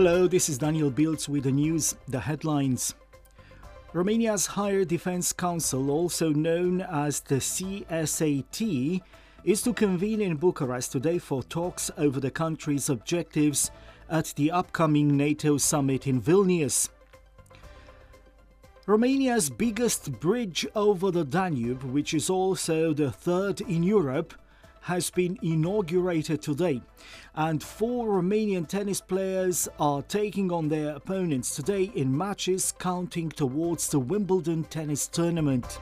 Hello, this is Daniel Biltz with the news, the headlines. Romania's Higher Defense Council, also known as the CSAT, is to convene in Bucharest today for talks over the country's objectives at the upcoming NATO summit in Vilnius. Romania's biggest bridge over the Danube, which is also the third in Europe, has been inaugurated today, and four Romanian tennis players are taking on their opponents today in matches counting towards the Wimbledon tennis tournament.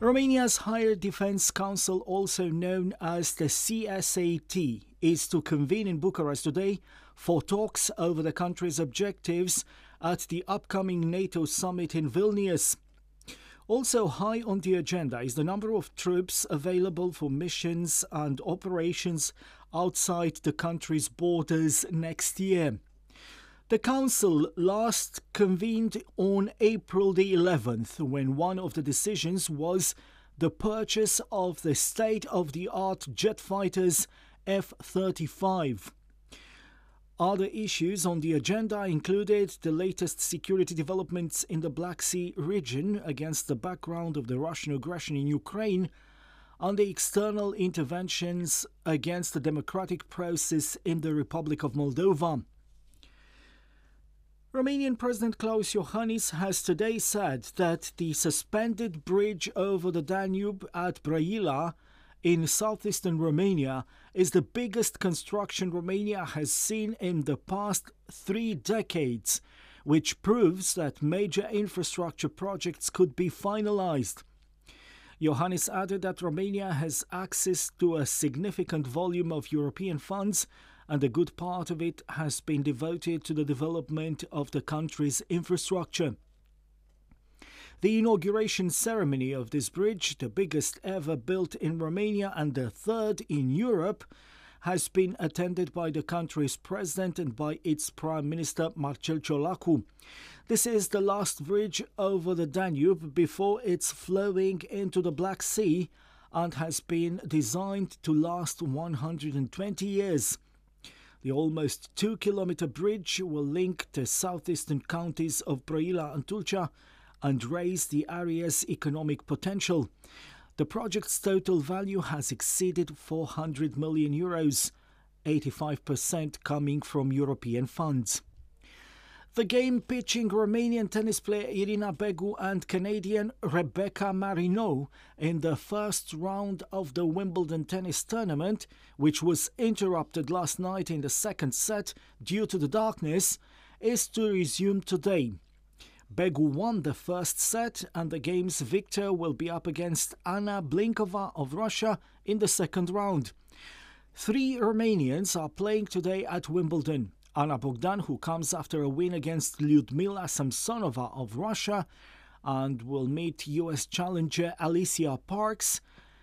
Romania's Higher Defense Council, also known as the CSAT, is to convene in Bucharest today for talks over the country's objectives at the upcoming NATO summit in Vilnius. Also, high on the agenda is the number of troops available for missions and operations outside the country's borders next year. The Council last convened on April the 11th when one of the decisions was the purchase of the state of the art jet fighters F 35. Other issues on the agenda included the latest security developments in the Black Sea region against the background of the Russian aggression in Ukraine and the external interventions against the democratic process in the Republic of Moldova. Romanian President Klaus Iohannis has today said that the suspended bridge over the Danube at Brăila in southeastern Romania is the biggest construction Romania has seen in the past three decades, which proves that major infrastructure projects could be finalized. Iohannis added that Romania has access to a significant volume of European funds, and a good part of it has been devoted to the development of the country's infrastructure. The inauguration ceremony of this bridge, the biggest ever built in Romania and the third in Europe, has been attended by the country's president and by its prime minister Marcel Ciolacu. This is the last bridge over the Danube before its flowing into the Black Sea and has been designed to last 120 years. The almost two kilometer bridge will link the southeastern counties of Brăila and Tulcea and raise the area's economic potential. The project's total value has exceeded 400 million euros, 85% coming from European funds. The game pitching Romanian tennis player Irina Begu and Canadian Rebecca Marino in the first round of the Wimbledon tennis tournament, which was interrupted last night in the second set due to the darkness, is to resume today. Begu won the first set, and the game's victor will be up against Anna Blinkova of Russia in the second round. Three Romanians are playing today at Wimbledon. Ana Bogdan, who comes after a win against Lyudmila Samsonova of Russia, and will meet US challenger Alicia Parks.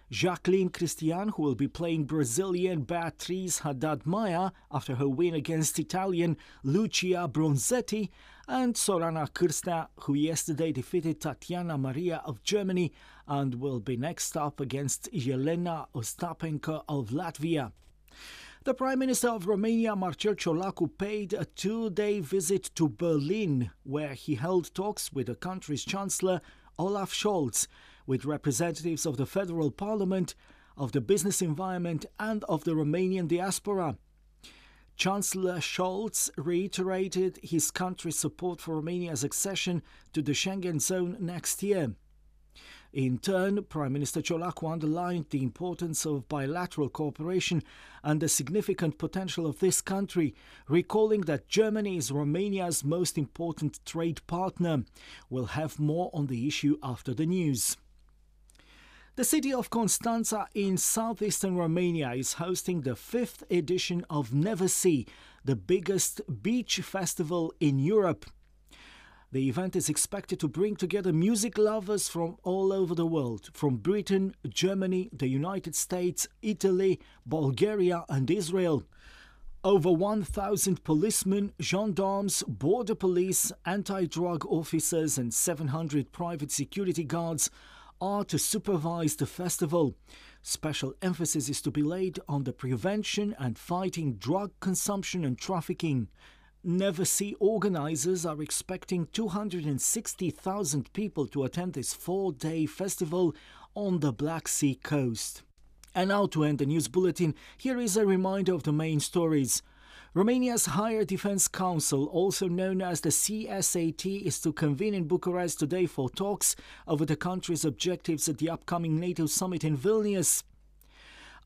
Jacqueline Cristian, who will be playing Brazilian Beatriz Haddad Maia after her win against Italian Lucia Bronzetti, and Sorana Cârstea, who yesterday defeated Tatiana Maria of Germany and will be next up against Jelena Ostapenko of Latvia. The Prime Minister of Romania, Marcel Ciolacu, paid a two day visit to Berlin, where he held talks with the country's Chancellor, Olaf Scholz, with representatives of the federal parliament, of the business environment, and of the Romanian diaspora. Chancellor Scholz reiterated his country's support for Romania's accession to the Schengen zone next year. In turn, Prime Minister Ciolacu underlined the importance of bilateral cooperation and the significant potential of this country, recalling that Germany is Romania's most important trade partner. We'll have more on the issue after the news. The city of Constanța in southeastern Romania is hosting the fifth edition of Never Sea, the biggest beach festival in Europe. The event is expected to bring together music lovers from all over the world, from Britain, Germany, the United States, Italy, Bulgaria, and Israel. Over 1,000 policemen, gendarmes, border police, anti drug officers, and 700 private security guards are to supervise the festival. Special emphasis is to be laid on the prevention and fighting drug consumption and trafficking. Never Sea organizers are expecting 260,000 people to attend this four day festival on the Black Sea coast. And now to end the news bulletin, here is a reminder of the main stories. Romania's Higher Defense Council, also known as the CSAT, is to convene in Bucharest today for talks over the country's objectives at the upcoming NATO summit in Vilnius.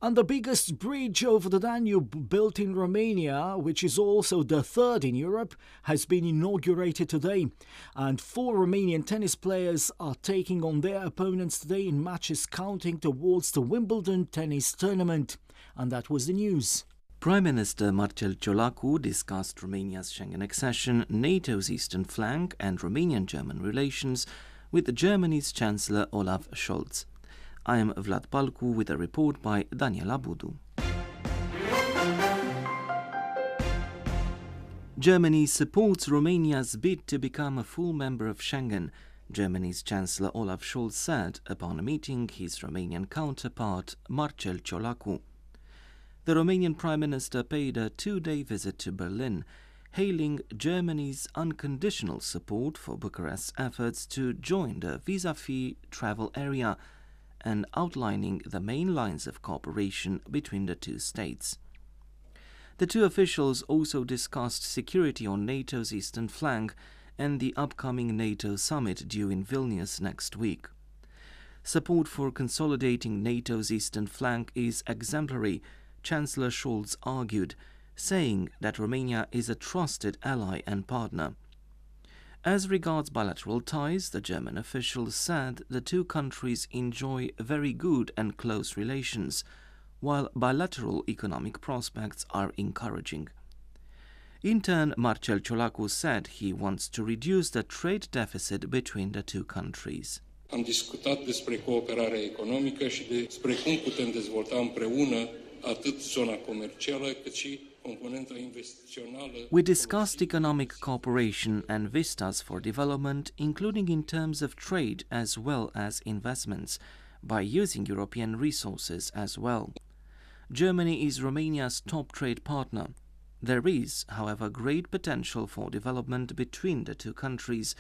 And the biggest bridge over the Danube built in Romania, which is also the third in Europe, has been inaugurated today. And four Romanian tennis players are taking on their opponents today in matches counting towards the Wimbledon tennis tournament. And that was the news. Prime Minister Marcel Ciolacu discussed Romania's Schengen accession, NATO's eastern flank, and Romanian German relations with Germany's Chancellor Olaf Scholz. I am Vlad Palcu with a report by Daniela Budu. Germany supports Romania's bid to become a full member of Schengen, Germany's Chancellor Olaf Scholz said upon meeting his Romanian counterpart Marcel Ciolacu. The Romanian Prime Minister paid a two day visit to Berlin, hailing Germany's unconditional support for Bucharest's efforts to join the visa free travel area and outlining the main lines of cooperation between the two states. The two officials also discussed security on NATO's eastern flank and the upcoming NATO summit due in Vilnius next week. Support for consolidating NATO's eastern flank is exemplary, Chancellor Scholz argued, saying that Romania is a trusted ally and partner. As regards bilateral ties, the German officials said the two countries enjoy very good and close relations, while bilateral economic prospects are encouraging. In turn, Marcel Ciolacu said he wants to reduce the trade deficit between the two countries. Am discutat despre cooperare economică și despre cum putem dezvolta împreună atât zona comercială cât și we discussed economic cooperation and vistas for development, including in terms of trade as well as investments, by using European resources as well. Germany is Romania's top trade partner. There is, however, great potential for development between the two countries,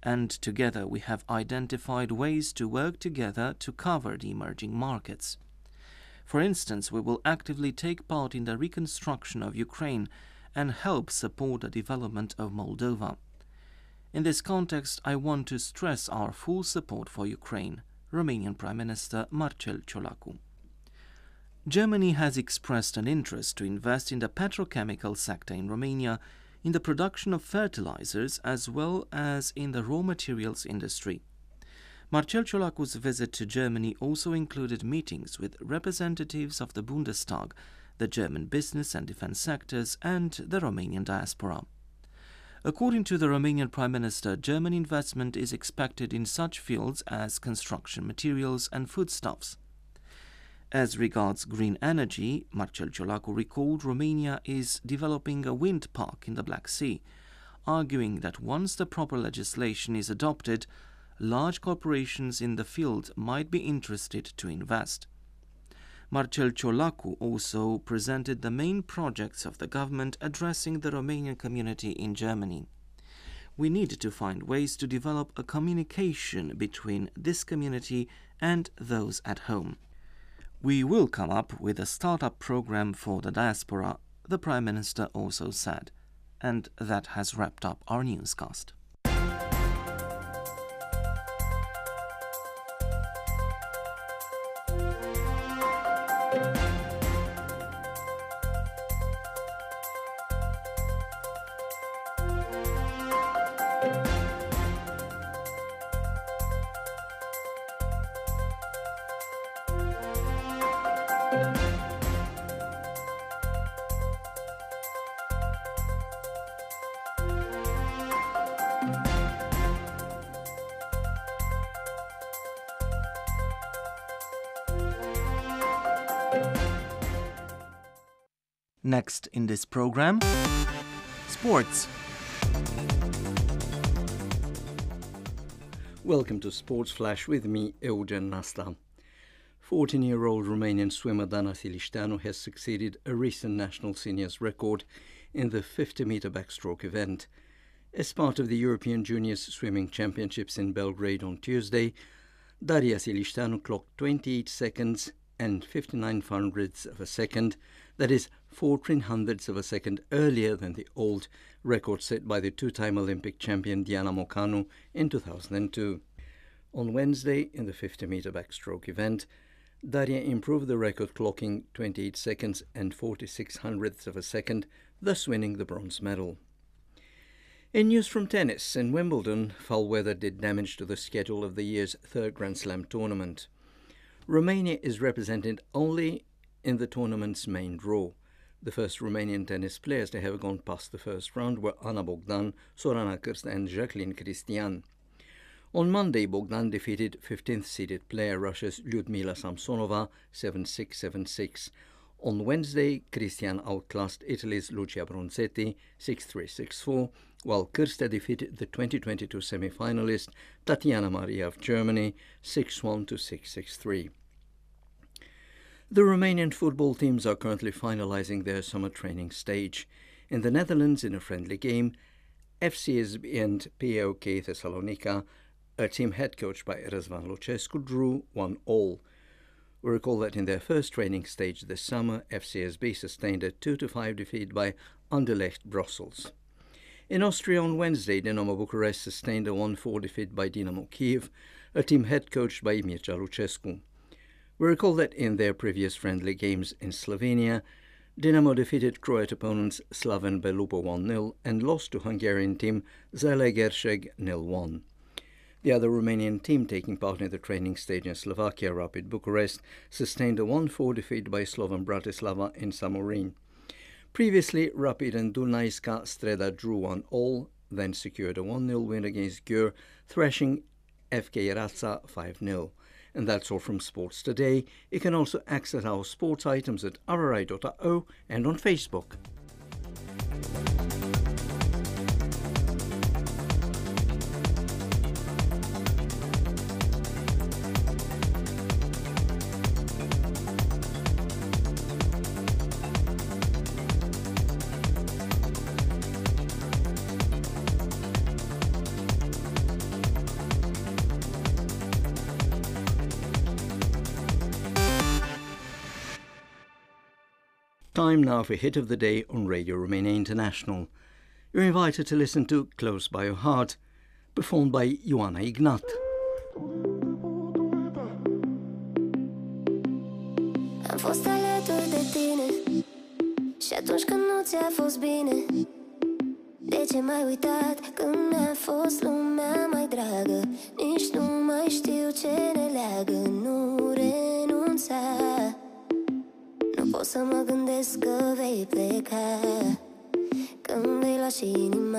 and together we have identified ways to work together to cover the emerging markets. For instance, we will actively take part in the reconstruction of Ukraine and help support the development of Moldova. In this context, I want to stress our full support for Ukraine, Romanian Prime Minister Marcel Ciolacu. Germany has expressed an interest to invest in the petrochemical sector in Romania in the production of fertilizers as well as in the raw materials industry. Marcel Ciolacu's visit to Germany also included meetings with representatives of the Bundestag, the German business and defense sectors, and the Romanian diaspora. According to the Romanian Prime Minister, German investment is expected in such fields as construction materials and foodstuffs. As regards green energy, Marcel Ciolacu recalled Romania is developing a wind park in the Black Sea, arguing that once the proper legislation is adopted, large corporations in the field might be interested to invest. Marcel Ciolacu also presented the main projects of the government addressing the Romanian community in Germany. We need to find ways to develop a communication between this community and those at home. We will come up with a startup program for the diaspora, the Prime Minister also said. And that has wrapped up our newscast. Next in this program Sports. Welcome to Sports Flash with me, Eugen Nasta. 14 year old Romanian swimmer Daria Silisteanu has succeeded a recent national seniors record in the 50 meter backstroke event. As part of the European Juniors Swimming Championships in Belgrade on Tuesday, Daria Silisteanu clocked 28 seconds and 59 hundredths of a second, that is 14 hundredths of a second earlier than the old record set by the two time Olympic champion Diana Mocanu in 2002. On Wednesday, in the 50 meter backstroke event, Daria improved the record, clocking 28 seconds and 46 hundredths of a second, thus winning the bronze medal. In news from tennis, in Wimbledon, foul weather did damage to the schedule of the year's third Grand Slam tournament. Romania is represented only in the tournament's main draw. The first Romanian tennis players to have gone past the first round were Ana Bogdan, Sorana Kirst, and Jacqueline Cristian. On Monday, Bogdan defeated 15th seeded player Russia's Lyudmila Samsonova 7 6 7 6. On Wednesday, Cristian outclassed Italy's Lucia Bronzetti 6 3 6 4, while Cârstea defeated the 2022 semi finalist Tatiana Maria of Germany 6 1 6 6 3. The Romanian football teams are currently finalizing their summer training stage. In the Netherlands, in a friendly game, FCSB and PAOK Thessalonica, a team head coached by Răzvan Lucescu, drew one all. We recall that in their first training stage this summer, FCSB sustained a 2 5 defeat by Anderlecht Brussels. In Austria on Wednesday, Dinamo Bucharest sustained a 1 4 defeat by Dinamo Kiev, a team head coached by Mircea Lucescu. We recall that in their previous friendly games in Slovenia, Dinamo defeated Croat opponents Slaven Belupo 1 0 and lost to Hungarian team Zalaegerszeg 0 1. The other Romanian team taking part in the training stage in Slovakia, Rapid Bucharest, sustained a 1 4 defeat by Slovan Bratislava in Samorin. Previously, Rapid and Dunajska Streda drew 1 all, then secured a 1 0 win against Győr, thrashing FK Raza 5 0. And that's all from Sports Today. You can also access our sports items at rri.ro and on Facebook. Time now for Hit of the Day on Radio Romania International. You're invited to listen to Close by Your Heart, performed by Ioana Ignat. Am fost alături de tine Și atunci când nu ți-a fost bine De ce m-ai uitat când mi-a fost lumea mai dragă Nici nu mai știu ce ne leagă Nu renunța Nu pot să mă gândesc că vei pleca Când vei lua inima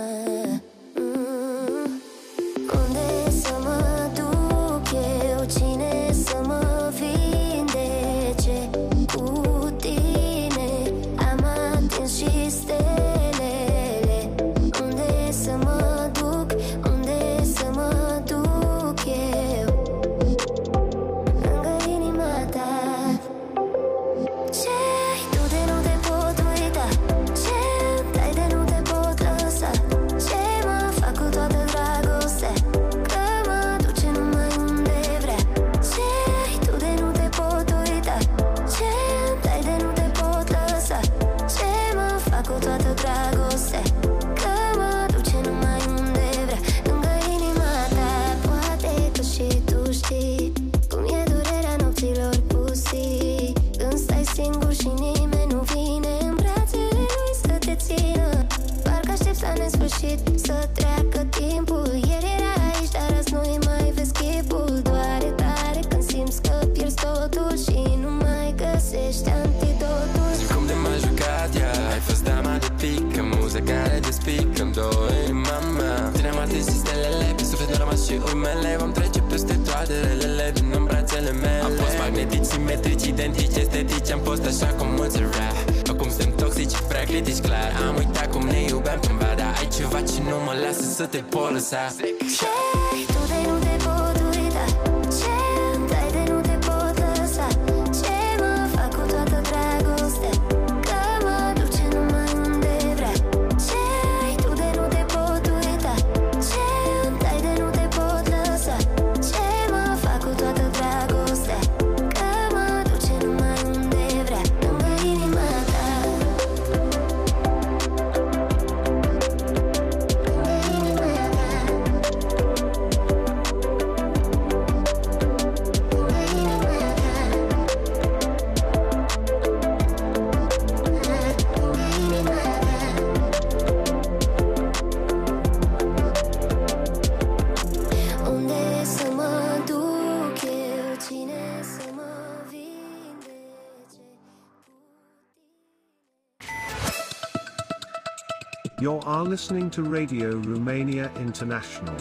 despic În două inima mea. Ținem atins și stelele Pe suflet nu rămas și urmele. Vom trece peste toate relele Din în brațele mele. Am fost magnetici, simetrici, identici, estetici Am fost așa cum mulți rea Acum suntem toxici, prea critici, clar. Am uitat cum ne iubeam cândva Dar ai ceva ce nu mă lasă să te pot lăsa Ce tu de nu listening to Radio Romania International.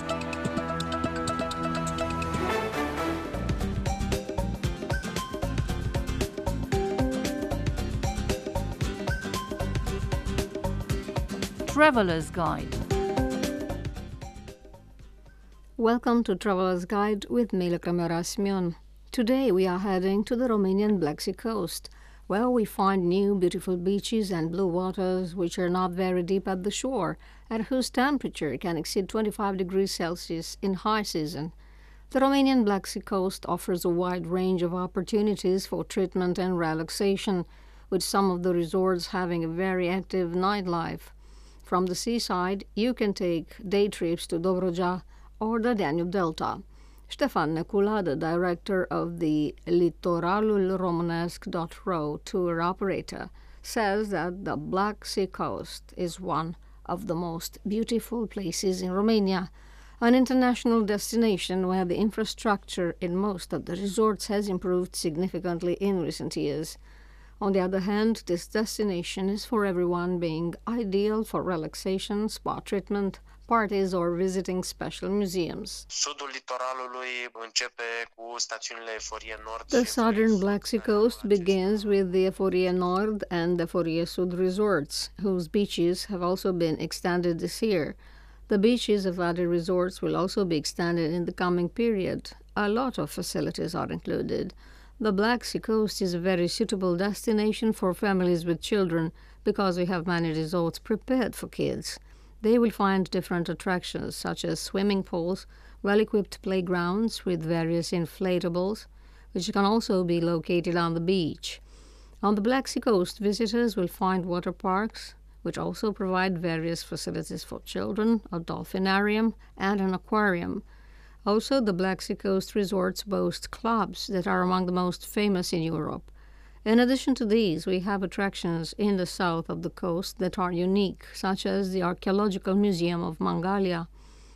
Traveler's Guide. Welcome to Traveler's Guide with Mila Kamerasmion. Today we are heading to the Romanian Black Sea coast, where we find new beautiful beaches and blue waters which are not very deep at the shore and whose temperature can exceed 25 degrees Celsius in high season. The Romanian Black Sea coast offers a wide range of opportunities for treatment and relaxation, with some of the resorts having a very active nightlife. From the seaside, you can take day trips to Dobruja or the Danube Delta. Ștefan Necula, the director of the litoralulromanesc.ro tour operator, says that the Black Sea coast is one of the most beautiful places in Romania, an international destination where the infrastructure in most of the resorts has improved significantly in recent years. On the other hand, this destination is for everyone, being ideal for relaxation, spa treatment, parties, or visiting special museums. Sudul litoralului începe cu stațiunile Eforie Nord. The southern Black Sea coast begins with the Eforie Nord and Eforie Sud resorts, whose beaches have also been extended this year. The beaches of other resorts will also be extended in the coming period. A lot of facilities are included. The Black Sea coast is a very suitable destination for families with children because we have many resorts prepared for kids. They will find different attractions such as swimming pools, well equipped playgrounds with various inflatables, which can also be located on the beach. On the Black Sea coast, visitors will find water parks, which also provide various facilities for children, a dolphinarium, and an aquarium. Also, the Black Sea coast resorts boast clubs that are among the most famous in Europe. In addition to these, we have attractions in the south of the coast that are unique, such as the Archaeological Museum of Mangalia.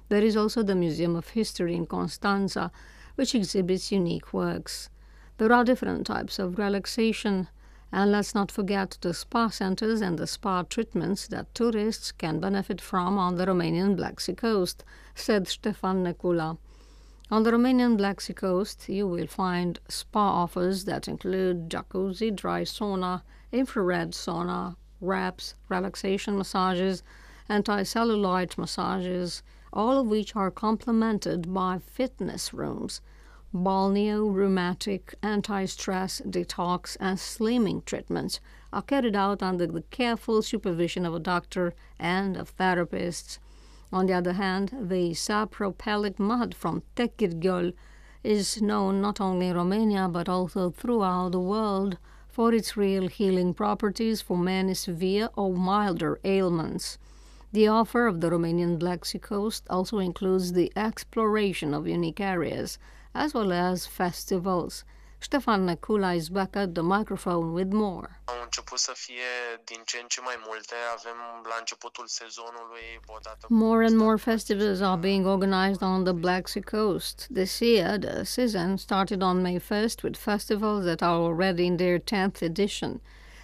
There is also the Museum of History in Constanța, which exhibits unique works. There are different types of relaxation, and let's not forget the spa centers and the spa treatments that tourists can benefit from on the Romanian Black Sea coast, said Stefan Necula. On the Romanian Black Sea coast, you will find spa offers that include jacuzzi, dry sauna, infrared sauna, wraps, relaxation massages, anti-cellulite massages, all of which are complemented by fitness rooms, balneo, rheumatic, anti-stress, detox, and slimming treatments are carried out under the careful supervision of a doctor and of therapists. On the other hand, the sapropelic mud from Techirghiol is known not only in Romania but also throughout the world for its real healing properties for many severe or milder ailments. The offer of the Romanian Black Sea coast also includes the exploration of unique areas, as well as festivals. Ștefan Necula is back at the microphone with more. Au început să fie din ce în ce mai multe. Avem la începutul sezonului odată More and more festivals are being organized on the Black Sea coast. This year, the season started on May 1st with festivals that are already in their 10th edition,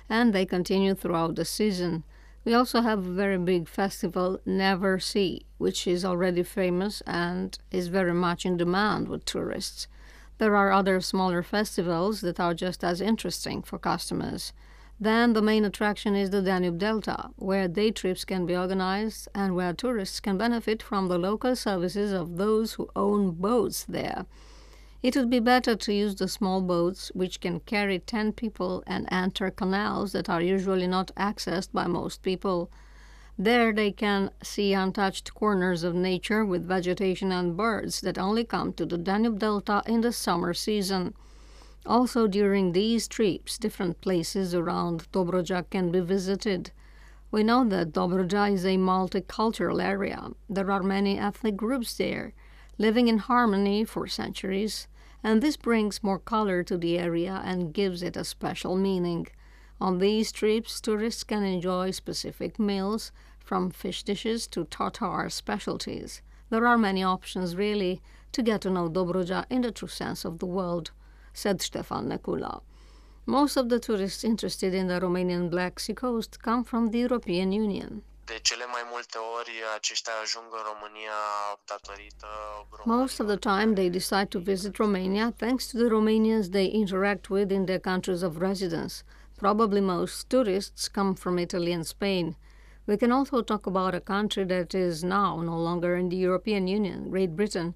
and they continue throughout the season. We also have a very big festival, Never Sea, which is already famous and is very much in demand with tourists. There are other smaller festivals that are just as interesting for customers. Then the main attraction is the Danube Delta, where day trips can be organized and where tourists can benefit from the local services of those who own boats there. It would be better to use the small boats, which can carry 10 people and enter canals that are usually not accessed by most people. There they can see untouched corners of nature with vegetation and birds that only come to the Danube Delta in the summer season. Also, during these trips, different places around Dobruja can be visited. We know that Dobruja is a multicultural area. There are many ethnic groups there, living in harmony for centuries, and this brings more color to the area and gives it a special meaning. On these trips, tourists can enjoy specific meals, from fish dishes to Tatar specialties. There are many options, really, to get to know Dobruja in the true sense of the word, said Stefan Necula. Most of the tourists interested in the Romanian Black Sea coast come from the European Union. De cele mai multe ori aceștia ajung în România datorită Most of the time they decide to visit Romania thanks to the Romanians they interact with in their countries of residence. Probably most tourists come from Italy and Spain. We can also talk about a country that is now no longer in the European Union, Great Britain,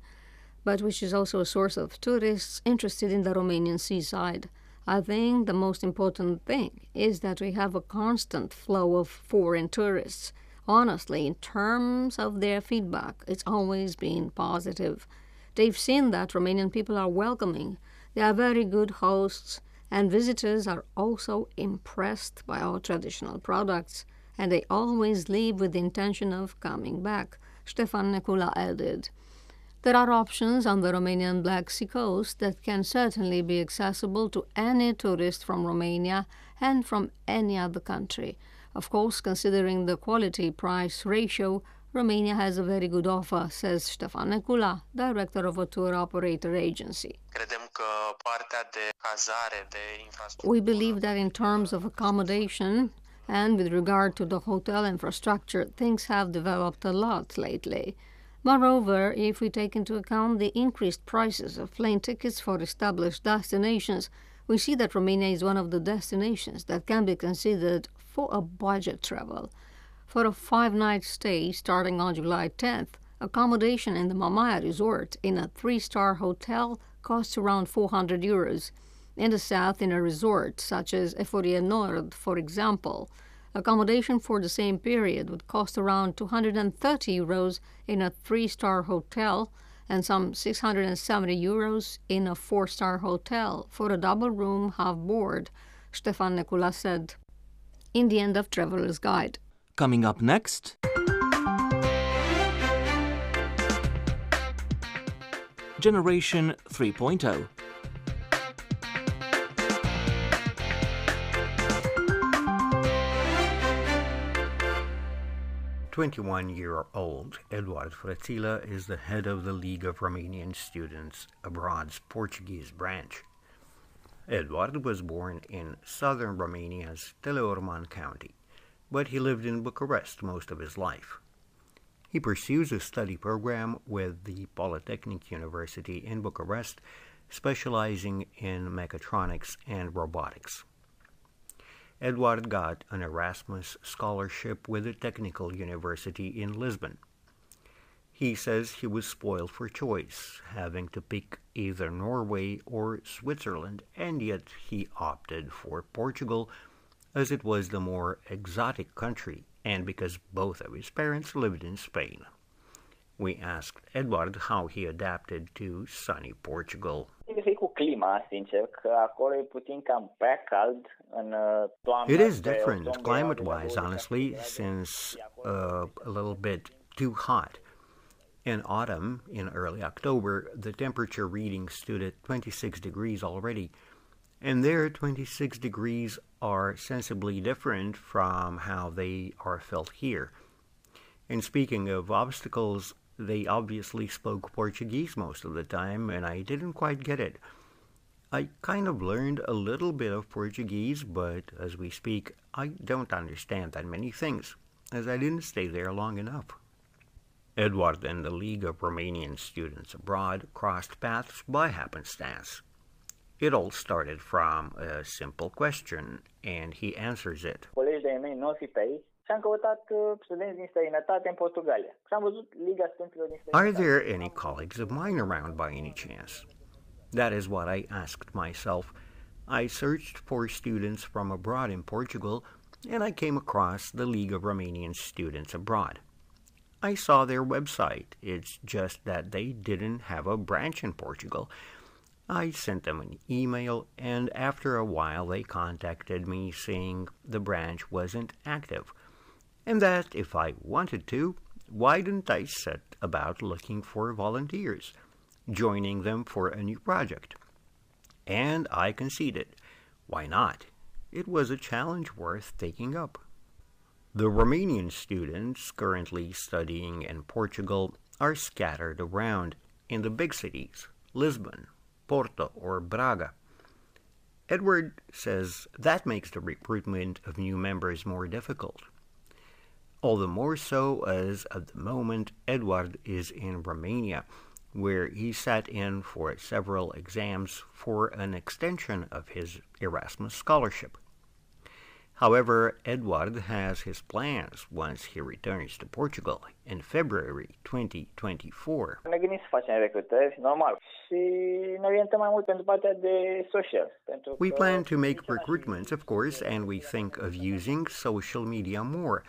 but which is also a source of tourists interested in the Romanian seaside. I think the most important thing is that we have a constant flow of foreign tourists. Honestly, in terms of their feedback, it's always been positive. They've seen that Romanian people are welcoming, they are very good hosts, and visitors are also impressed by our traditional products and they always leave with the intention of coming back, Stefan Necula added. There are options on the Romanian Black Sea coast that can certainly be accessible to any tourist from Romania and from any other country. Of course, considering the quality price ratio, Romania has a very good offer, says Stefan Necula, director of a tour operator agency. We believe that in terms of accommodation, and with regard to the hotel infrastructure, things have developed a lot lately. Moreover, if we take into account the increased prices of plane tickets for established destinations, we see that Romania is one of the destinations that can be considered for a budget travel. For a five night stay starting on July 10th, accommodation in the Mamaia Resort in a three star hotel costs around 400 euros in the south in a resort such as Eforie Nord, for example. Accommodation for the same period would cost around 230 euros in a three star hotel and some 670 euros in a four star hotel for a double room half board, Stefan Necula said. In the end of Traveler's Guide. Coming up next. Generation 3.0 21-year-old Eduard Frățilă is the head of the League of Romanian Students Abroad's Portuguese branch. Eduard was born in southern Romania's Teleorman County, but he lived in Bucharest most of his life. He pursues a study program with the Polytechnic University in Bucharest, specializing in mechatronics and robotics. Eduard got an Erasmus scholarship with the Technical University in Lisbon. He says he was spoiled for choice, having to pick either Norway or Switzerland, and yet he opted for Portugal as it was the more exotic country and because both of his parents lived in Spain. We asked Eduard how he adapted to sunny Portugal. Fiquei com clima, sincer, că acolo puțin cam prea cald în toamnă. It is different climate-wise, honestly, since uh, a little bit too hot. In autumn, in early October, the temperature reading stood at 26 degrees already. And there, 26 degrees are sensibly different from how they are felt here. And speaking of obstacles, they obviously spoke Portuguese most of the time, and I didn't quite get it. I kind of learned a little bit of Portuguese, but as we speak, I don't understand that many things, as I didn't stay there long enough. Edward and the League of Romanian Students Abroad crossed paths by happenstance. It all started from a simple question, and he answers it. Are there any colleagues of mine around by any chance? That is what I asked myself. I searched for students from abroad in Portugal, and I came across the League of Romanian Students Abroad. I saw their website. It's just that they didn't have a branch in Portugal. I sent them an email, and after a while they contacted me saying the branch wasn't active, and that if I wanted to, why didn't I set about looking for volunteers, joining them for a new project? And I conceded. Why not? It was a challenge worth taking up. The Romanian students currently studying in Portugal are scattered around in the big cities Lisbon, Porto, or Braga. Edward says that makes the recruitment of new members more difficult. All the more so as at the moment Edward is in Romania, where he sat in for several exams for an extension of his Erasmus scholarship. However, Edward has his plans once he returns to Portugal in February 2024. Ne gândim să facem recrutări, normal. Și ne orientăm mai mult pentru partea de social. We plan to make recruitments, of course, and we think of using social media more.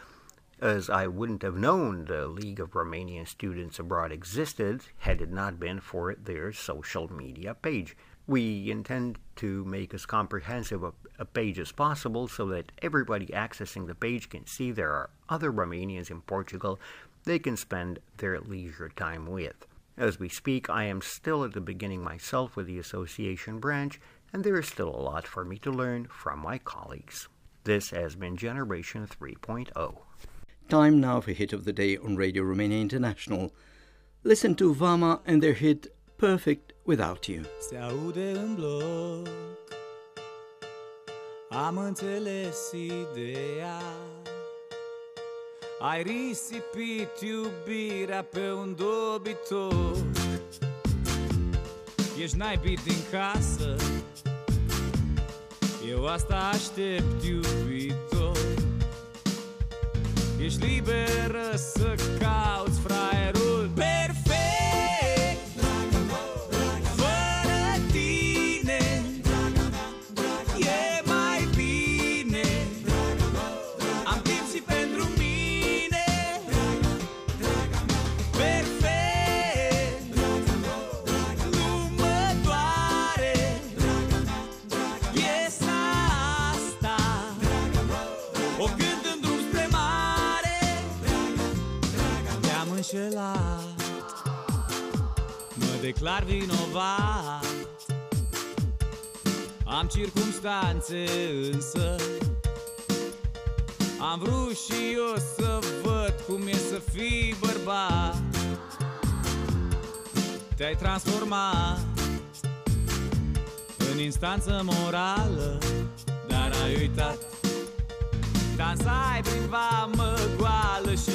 As I wouldn't have known the League of Romanian Students Abroad existed had it not been for their social media page. We intend to make as comprehensive a, a, page as possible so that everybody accessing the page can see there are other Romanians in Portugal they can spend their leisure time with. As we speak, I am still at the beginning myself with the association branch, and there is still a lot for me to learn from my colleagues. This has been Generation 3.0. Time now for Hit of the Day on Radio Romania International. Listen to Vama and their hit Perfect Without You. Se aude în bloc. Am înțeles ideea. Ai risipit iubirea pe un dobitor. Ești naibit din casă. Eu asta aștept iubitor. Ești liberă să cauți fraierul înșelat Mă declar vinovat. Am circumstanțe însă. Am vrut și eu să văd cum e să fii bărbat. Te-ai transformat În instanță morală Dar ai uitat. Dansai prin vamă goală și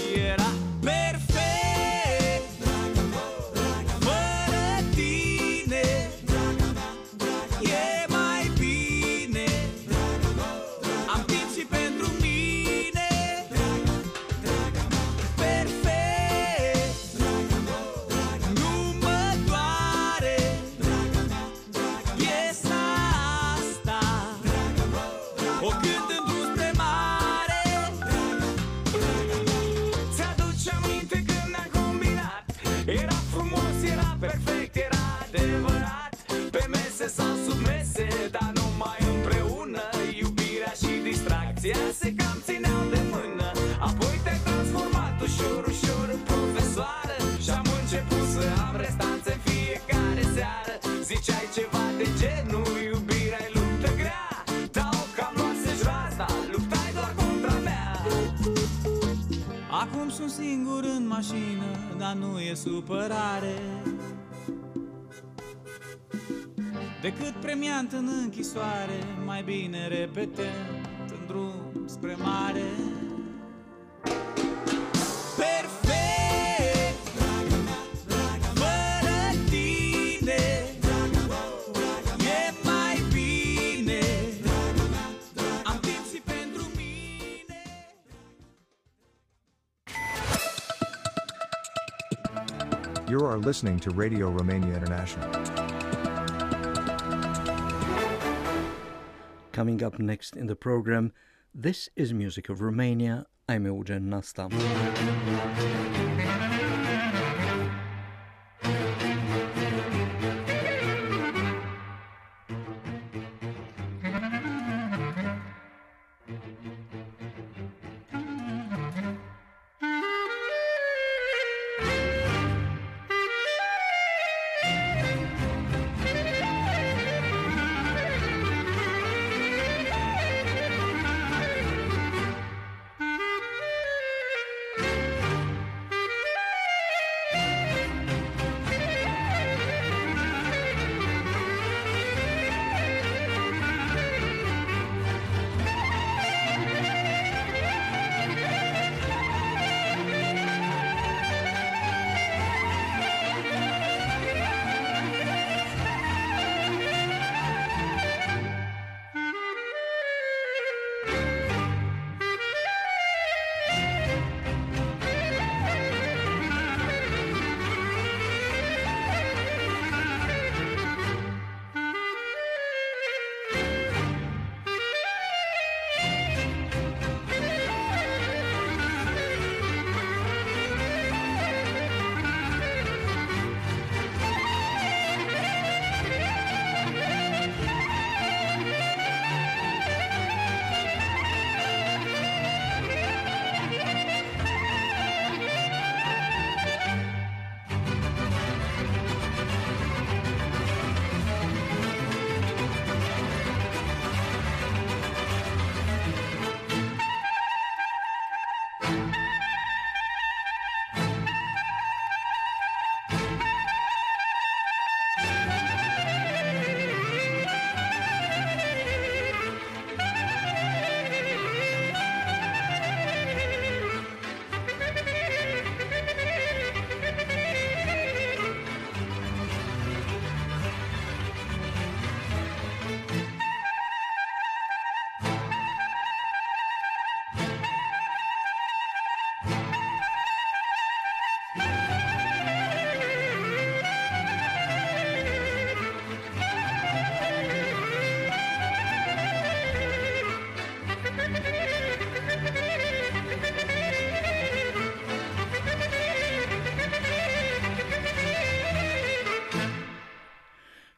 e supărare. Decât premiant în închisoare, mai bine repetăm în drum spre mare are listening to Radio Romania International. Coming up next in the program, this is Music of Romania. I'm Eugen Nasta.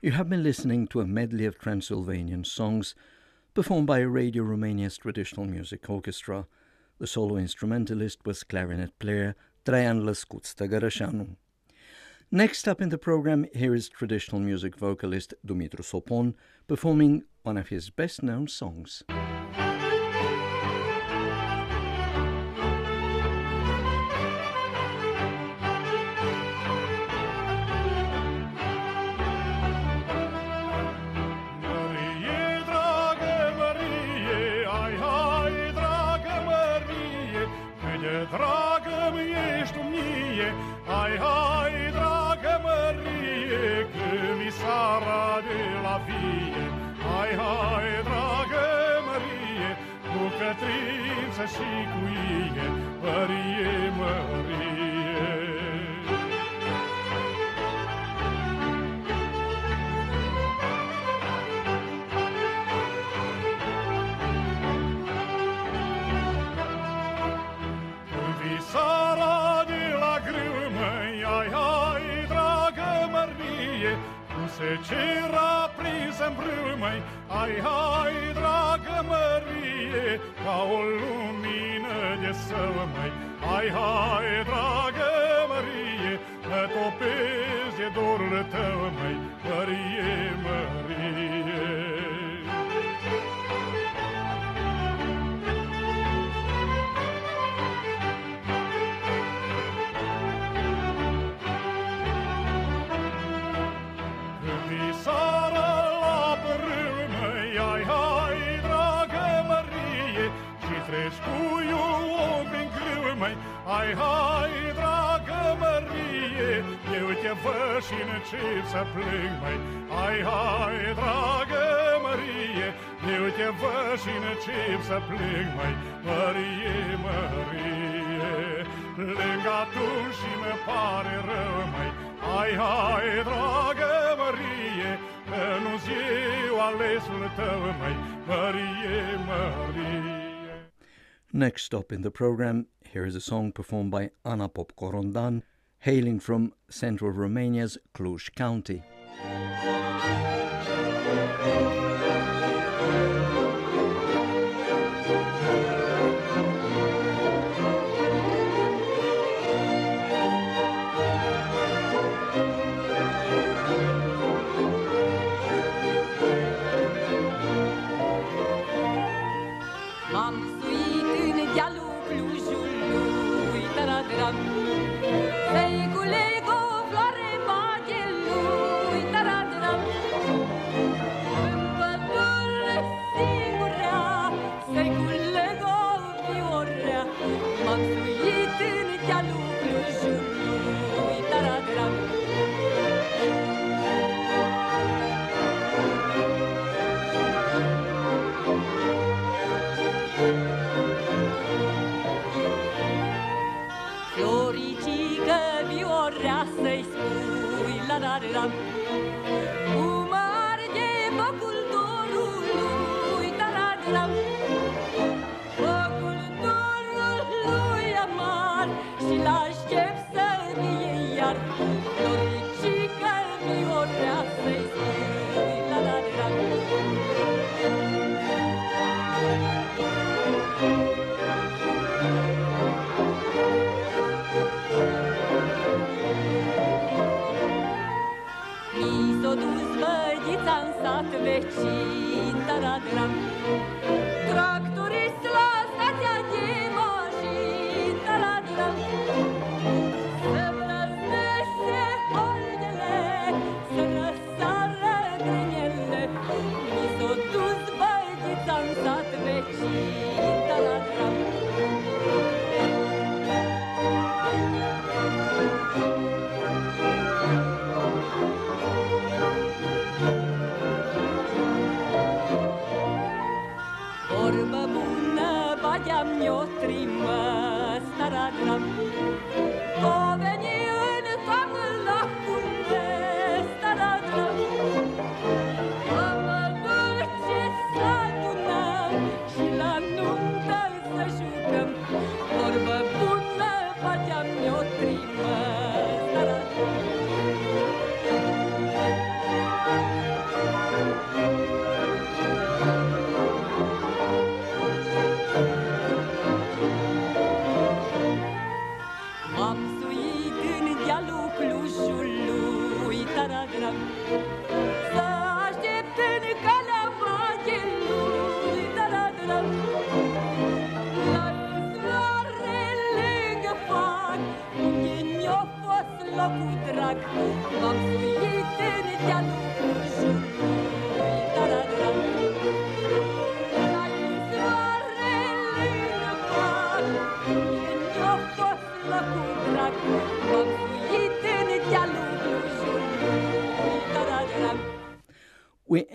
You have been listening to a medley of Transylvanian songs performed by Radio Romania's Traditional Music Orchestra. The solo instrumentalist was clarinet player Traian Lăscuț Tăgărășanu. Next up in the program, here is traditional music vocalist Dumitru Sopon performing one of his best known songs. Ai, hai, dragă Mărie, când mi sara de la vie, ai, hai, dragă Mărie, cu cătrință și cu ie, Mărie, Mărie. Cu secera prinsă în brâu, măi, ai, ai, dragă Mărie, ca o lumină de său, măi, ai, hai, dragă Mărie, mă topezi de dorul tău, măi, Mărie, Mărie. Hai, hai, dragă Mărie, eu te văd și încep să plâng, măi. Hai, hai, dragă Mărie, eu te văd și încep să plâng, măi. Mărie, Mărie, plâng atunci și mă pare rău, măi. Hai, hai, dragă Mărie, că nu-ți eu alesul tău, măi. Mărie, Mărie. Next up in the program, here is a song performed by Ana Pop Corondan, hailing from central Romania's Cluj County.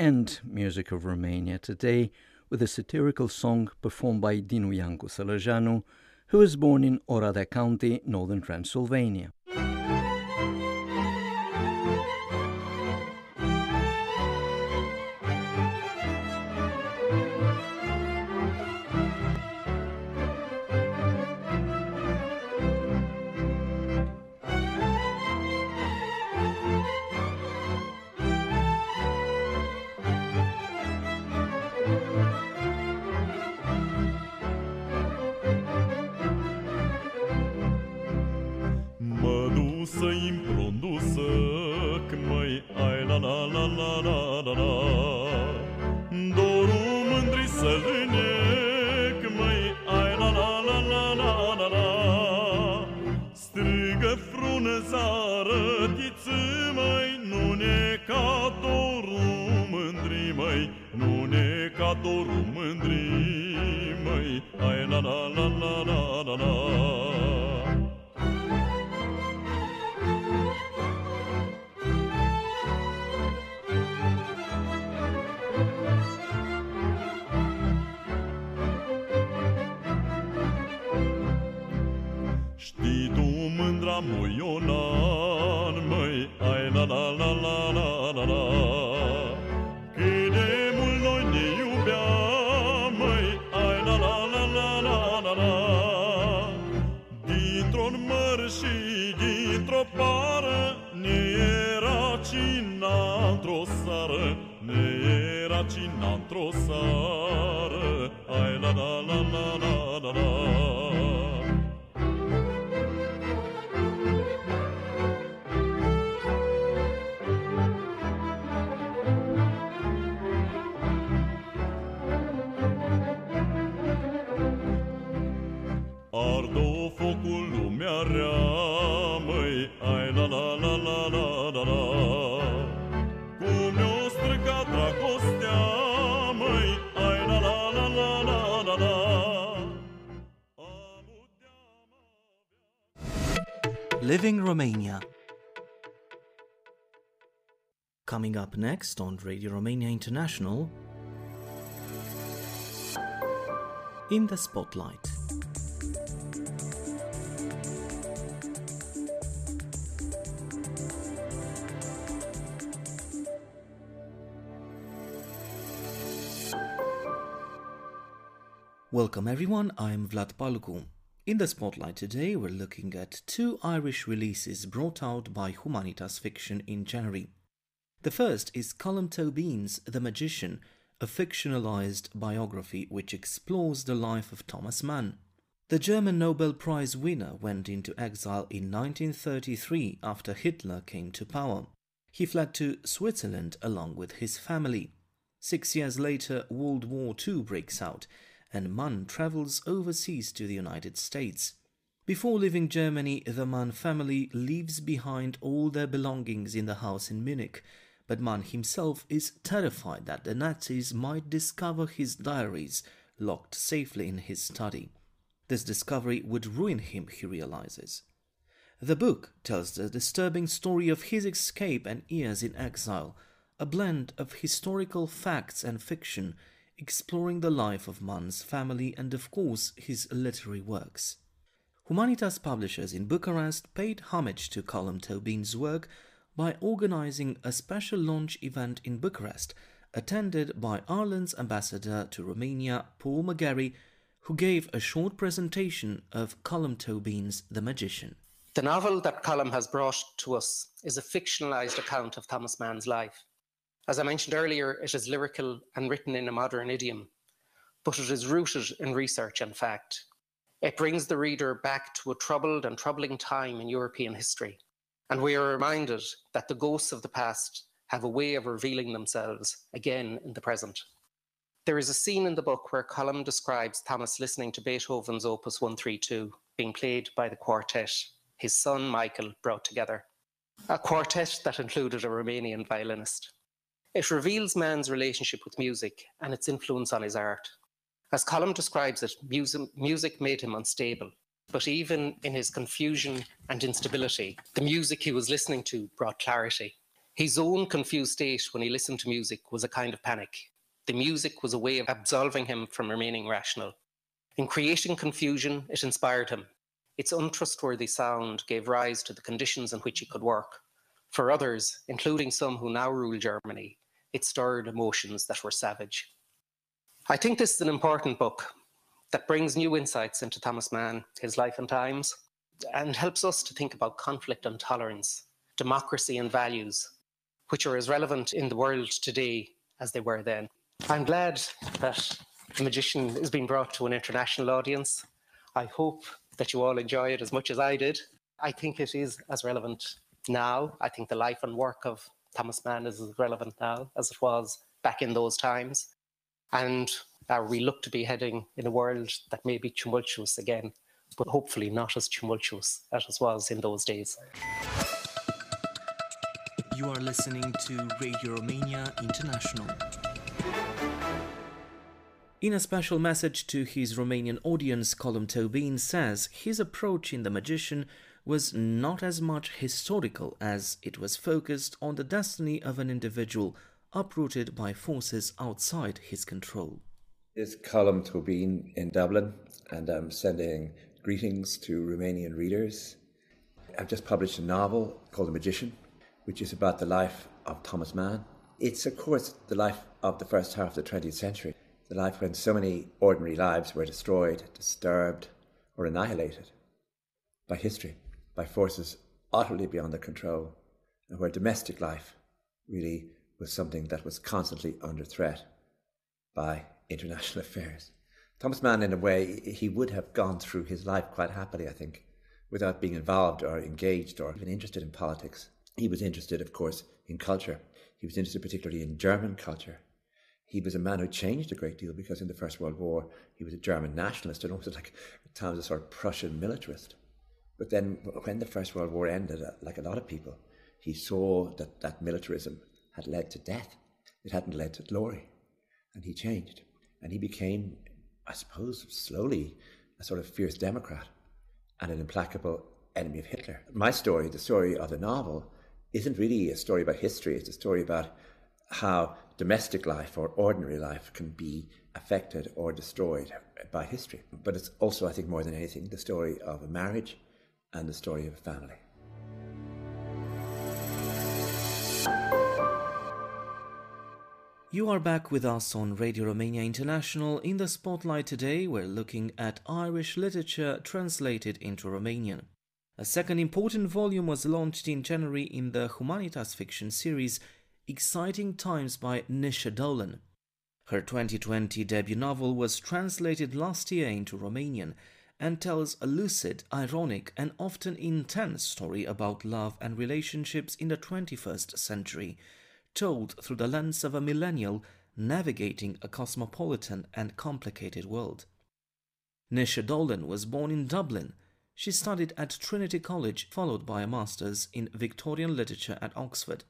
End Music of Romania today with a satirical song performed by Dinu Iancu Sălăjanu, who was born in Oradea County, northern Transylvania. Când măi ai la la la la la la la Dorul mândri să lâne Când măi ai la la la la la la la Strigă frună zară Tiță măi Nu ne ca dorul mândri măi Nu ne ca dorul mândri măi Ai la la la la la la la rădăcina într-o sără. Coming up next on Radio Romania International, In the Spotlight. Welcome everyone, I'm Vlad Palcu. In the spotlight today, we're looking at two Irish releases brought out by Humanitas Fiction in January. The first is Colm Tóibín's The Magician, a fictionalized biography which explores the life of Thomas Mann. The German Nobel Prize winner went into exile in 1933 after Hitler came to power. He fled to Switzerland along with his family. Six years later, World War II breaks out and Mann travels overseas to the United States. Before leaving Germany, the Mann family leaves behind all their belongings in the house in Munich, but Mann himself is terrified that the Nazis might discover his diaries locked safely in his study. This discovery would ruin him, he realizes. The book tells the disturbing story of his escape and years in exile, a blend of historical facts and fiction exploring the life of Mann's family and, of course, his literary works. Humanitas publishers in Bucharest paid homage to Colm Tóibín's work by organizing a special launch event in Bucharest, attended by Ireland's ambassador to Romania, Paul McGarry, who gave a short presentation of Colm Tóibín's The Magician. The novel that Colm has brought to us is a fictionalized account of Thomas Mann's life. As I mentioned earlier, it is lyrical and written in a modern idiom, but it is rooted in research and fact. It brings the reader back to a troubled and troubling time in European history, and we are reminded that the ghosts of the past have a way of revealing themselves again in the present. There is a scene in the book where Colm describes Thomas listening to Beethoven's Opus 132 being played by the quartet his son Michael brought together, a quartet that included a Romanian violinist. It reveals Mann's relationship with music and its influence on his art. As Colm describes it, music made him unstable. But even in his confusion and instability, the music he was listening to brought clarity. His own confused state when he listened to music was a kind of panic. The music was a way of absolving him from remaining rational. In creating confusion, it inspired him. Its untrustworthy sound gave rise to the conditions in which he could work. For others, including some who now rule Germany, it stirred emotions that were savage. I think this is an important book that brings new insights into Thomas Mann, his life and times, and helps us to think about conflict and tolerance, democracy and values, which are as relevant in the world today as they were then. I'm glad that The Magician is being brought to an international audience. I hope that you all enjoy it as much as I did. I think it is as relevant now. I think the life and work of Thomas Mann is as relevant now as it was back in those times. And we look to be heading in a world that may be tumultuous again, but hopefully not as tumultuous as it was in those days. You are listening to Radio Romania International. In a special message to his Romanian audience, Colm Tóibín says his approach in The Magician was not as much historical as it was focused on the destiny of an individual uprooted by forces outside his control. It's Colm Tóibín in Dublin, and I'm sending greetings to Romanian readers. I've just published a novel called The Magician, which is about the life of Thomas Mann. It's, of course, the life of the first half of the 20th century, the life when so many ordinary lives were destroyed, disturbed, or annihilated by history, by forces utterly beyond their control, and where domestic life really was something that was constantly under threat by international affairs. Thomas Mann, in a way, he would have gone through his life quite happily, I think, without being involved or engaged or even interested in politics. He was interested, of course, in culture. He was interested particularly in German culture. He was a man who changed a great deal because in the First World War he was a German nationalist and also like at times a sort of Prussian militarist. But then when the First World War ended, uh, like a lot of people, he saw that that militarism had led to death. It hadn't led to glory. And he changed. And he became, I suppose, slowly a sort of fierce Democrat and an implacable enemy of Hitler. My story, the story of the novel, isn't really a story about history, it's a story about how domestic life or ordinary life can be affected or destroyed by history. But it's also, I think, more than anything, the story of a marriage and the story of a family. You are back with us on Radio Romania International. In the spotlight today, we're looking at Irish literature translated into Romanian. A second important volume was launched in January in the Humanitas fiction series Exciting Times by Naoise Dolan. Her 2020 debut novel was translated last year into Romanian and tells a lucid, ironic, and often intense story about love and relationships in the 21st century, told through the lens of a millennial navigating a cosmopolitan and complicated world. Naoise Dolan was born in Dublin. She studied at Trinity College, followed by a master's in Victorian literature at Oxford.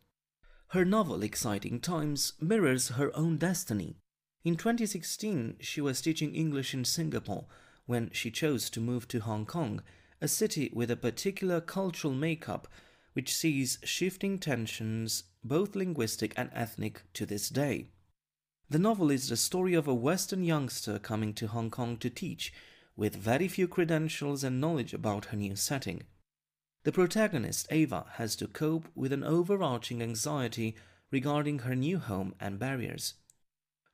Her novel Exciting Times mirrors her own destiny. In 2016, she was teaching English in Singapore when she chose to move to Hong Kong, a city with a particular cultural makeup which sees shifting tensions, both linguistic and ethnic, to this day. The novel is the story of a Western youngster coming to Hong Kong to teach, with very few credentials and knowledge about her new setting. The protagonist, Ava, has to cope with an overarching anxiety regarding her new home and barriers.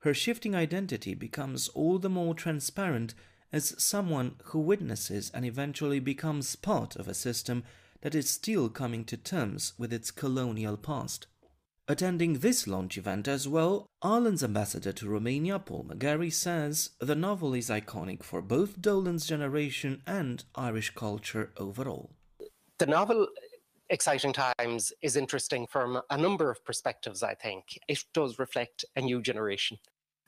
Her shifting identity becomes all the more transparent as someone who witnesses and eventually becomes part of a system that is still coming to terms with its colonial past. Attending this launch event as well, Ireland's ambassador to Romania, Paul McGarry, says the novel is iconic for both Dolan's generation and Irish culture overall. The novel Exciting Times is interesting from a number of perspectives, I think. It does reflect a new generation.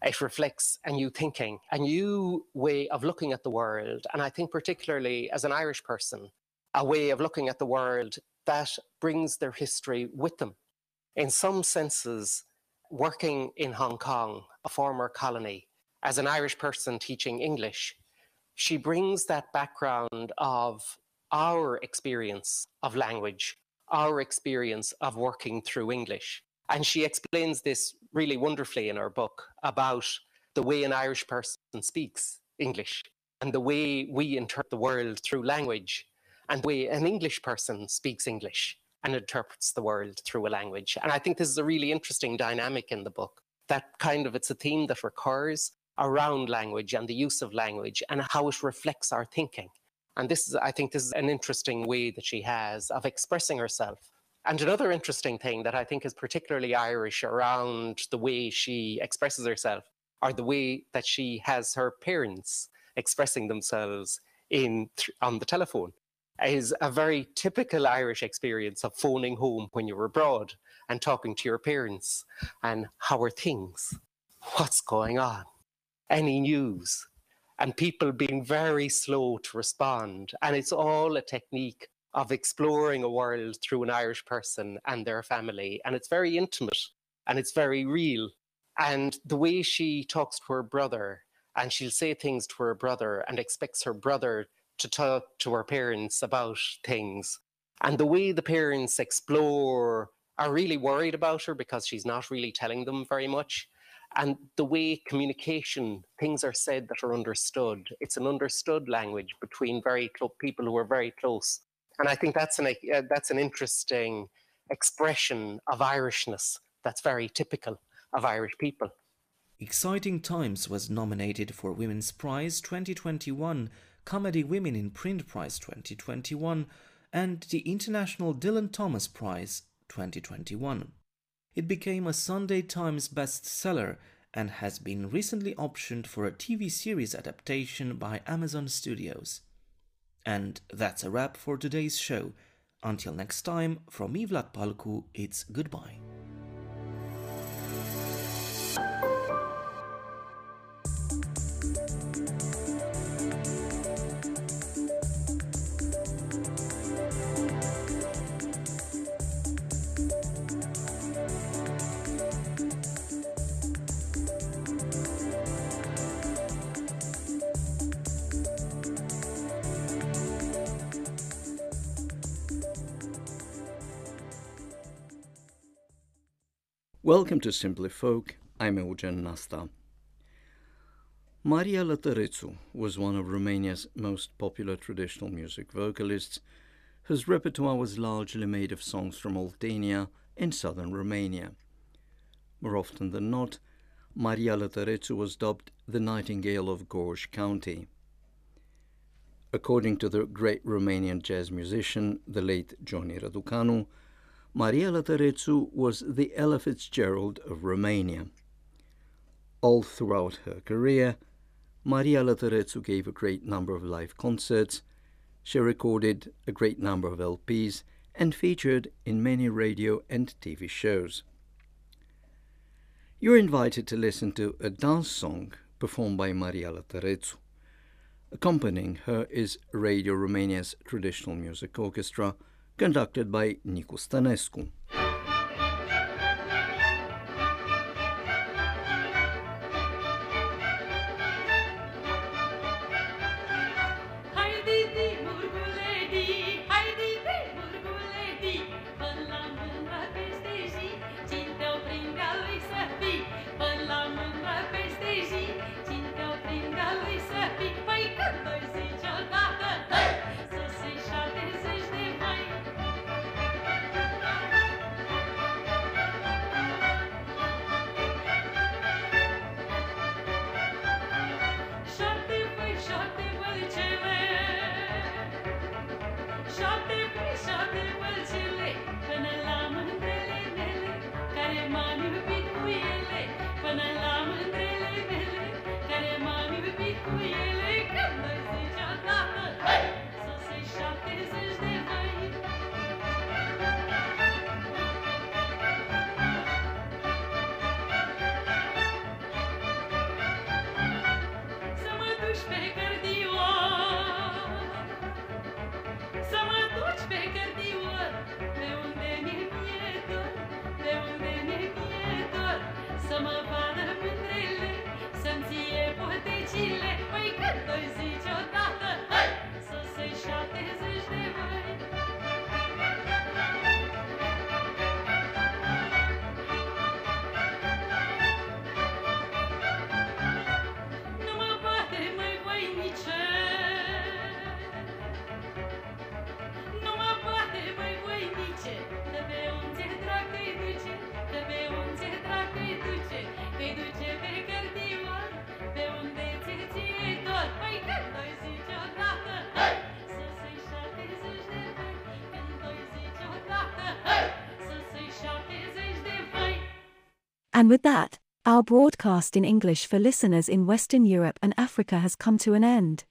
It reflects a new thinking, a new way of looking at the world. And I think, particularly as an Irish person, a way of looking at the world that brings their history with them. In some senses, working in Hong Kong, a former colony, as an Irish person teaching English, she brings that background of our experience of language, our experience of working through English. And she explains this really wonderfully in her book about the way an Irish person speaks English and the way we interpret the world through language and the way an English person speaks English and interprets the world through a language. And I think this is a really interesting dynamic in the book. That kind of it's a theme that recurs around language and the use of language and how it reflects our thinking. And this is, I think, this is an interesting way that she has of expressing herself. And another interesting thing that I think is particularly Irish around the way she expresses herself are the way that she has her parents expressing themselves in on the telephone is a very typical Irish experience of phoning home when you're abroad and talking to your parents and how are things? What's going on? Any news? and people being very slow to respond. And it's all a technique of exploring a world through an Irish person and their family. And it's very intimate and it's very real. And the way she talks to her brother, and she'll say things to her brother and expects her brother to talk to her parents about things. And the way the parents explore are really worried about her because she's not really telling them very much and the way communication things are said that are understood it's an understood language between very close people who are very close And I think that's an, uh, that's an interesting expression of Irishness that's very typical of Irish people. Exciting Times was nominated for Women's Prize 2021, Comedy Women in Print Prize 2021, and the International Dylan Thomas Prize 2021. It became a Sunday Times bestseller and has been recently optioned for a TV series adaptation by Amazon Studios. And that's a wrap for today's show. Until next time, from me Vlad Palcu, it's goodbye. Welcome to Simply Folk. I'm Eugen Nasta. Maria Lătărețu was one of Romania's most popular traditional music vocalists, whose repertoire was largely made of songs from Oltenia in southern Romania. More often than not, Maria Lătărețu was dubbed the Nightingale of Gorj County. According to the great Romanian jazz musician, the late Johnny Răducanu, Maria Lătărețu was the Ella Fitzgerald of Romania. All throughout her career, Maria Lătărețu gave a great number of live concerts, she recorded a great number of LPs, and featured in many radio and TV shows. You're invited to listen to a dance song performed by Maria Lătărețu. Accompanying her is Radio Romania's traditional music orchestra, conducted by Nicu Stănescu. some of And with that, our broadcast in English for listeners in Western Europe and Africa has come to an end.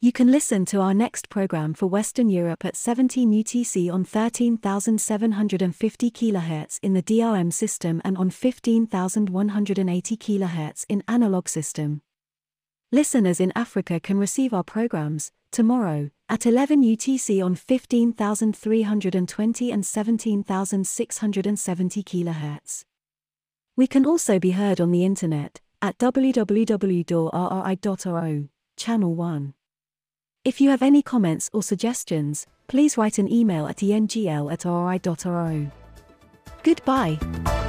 You can listen to our next program for Western Europe at 17 UTC on 13,750 kHz in the DRM system and on 15,180 kHz in analog system. Listeners in Africa can receive our programs tomorrow at 11 UTC on 15,320 and 17,670 kHz. We can also be heard on the internet at www.rri.ro, Channel 1. If you have any comments or suggestions, please write an email at engl at. Goodbye.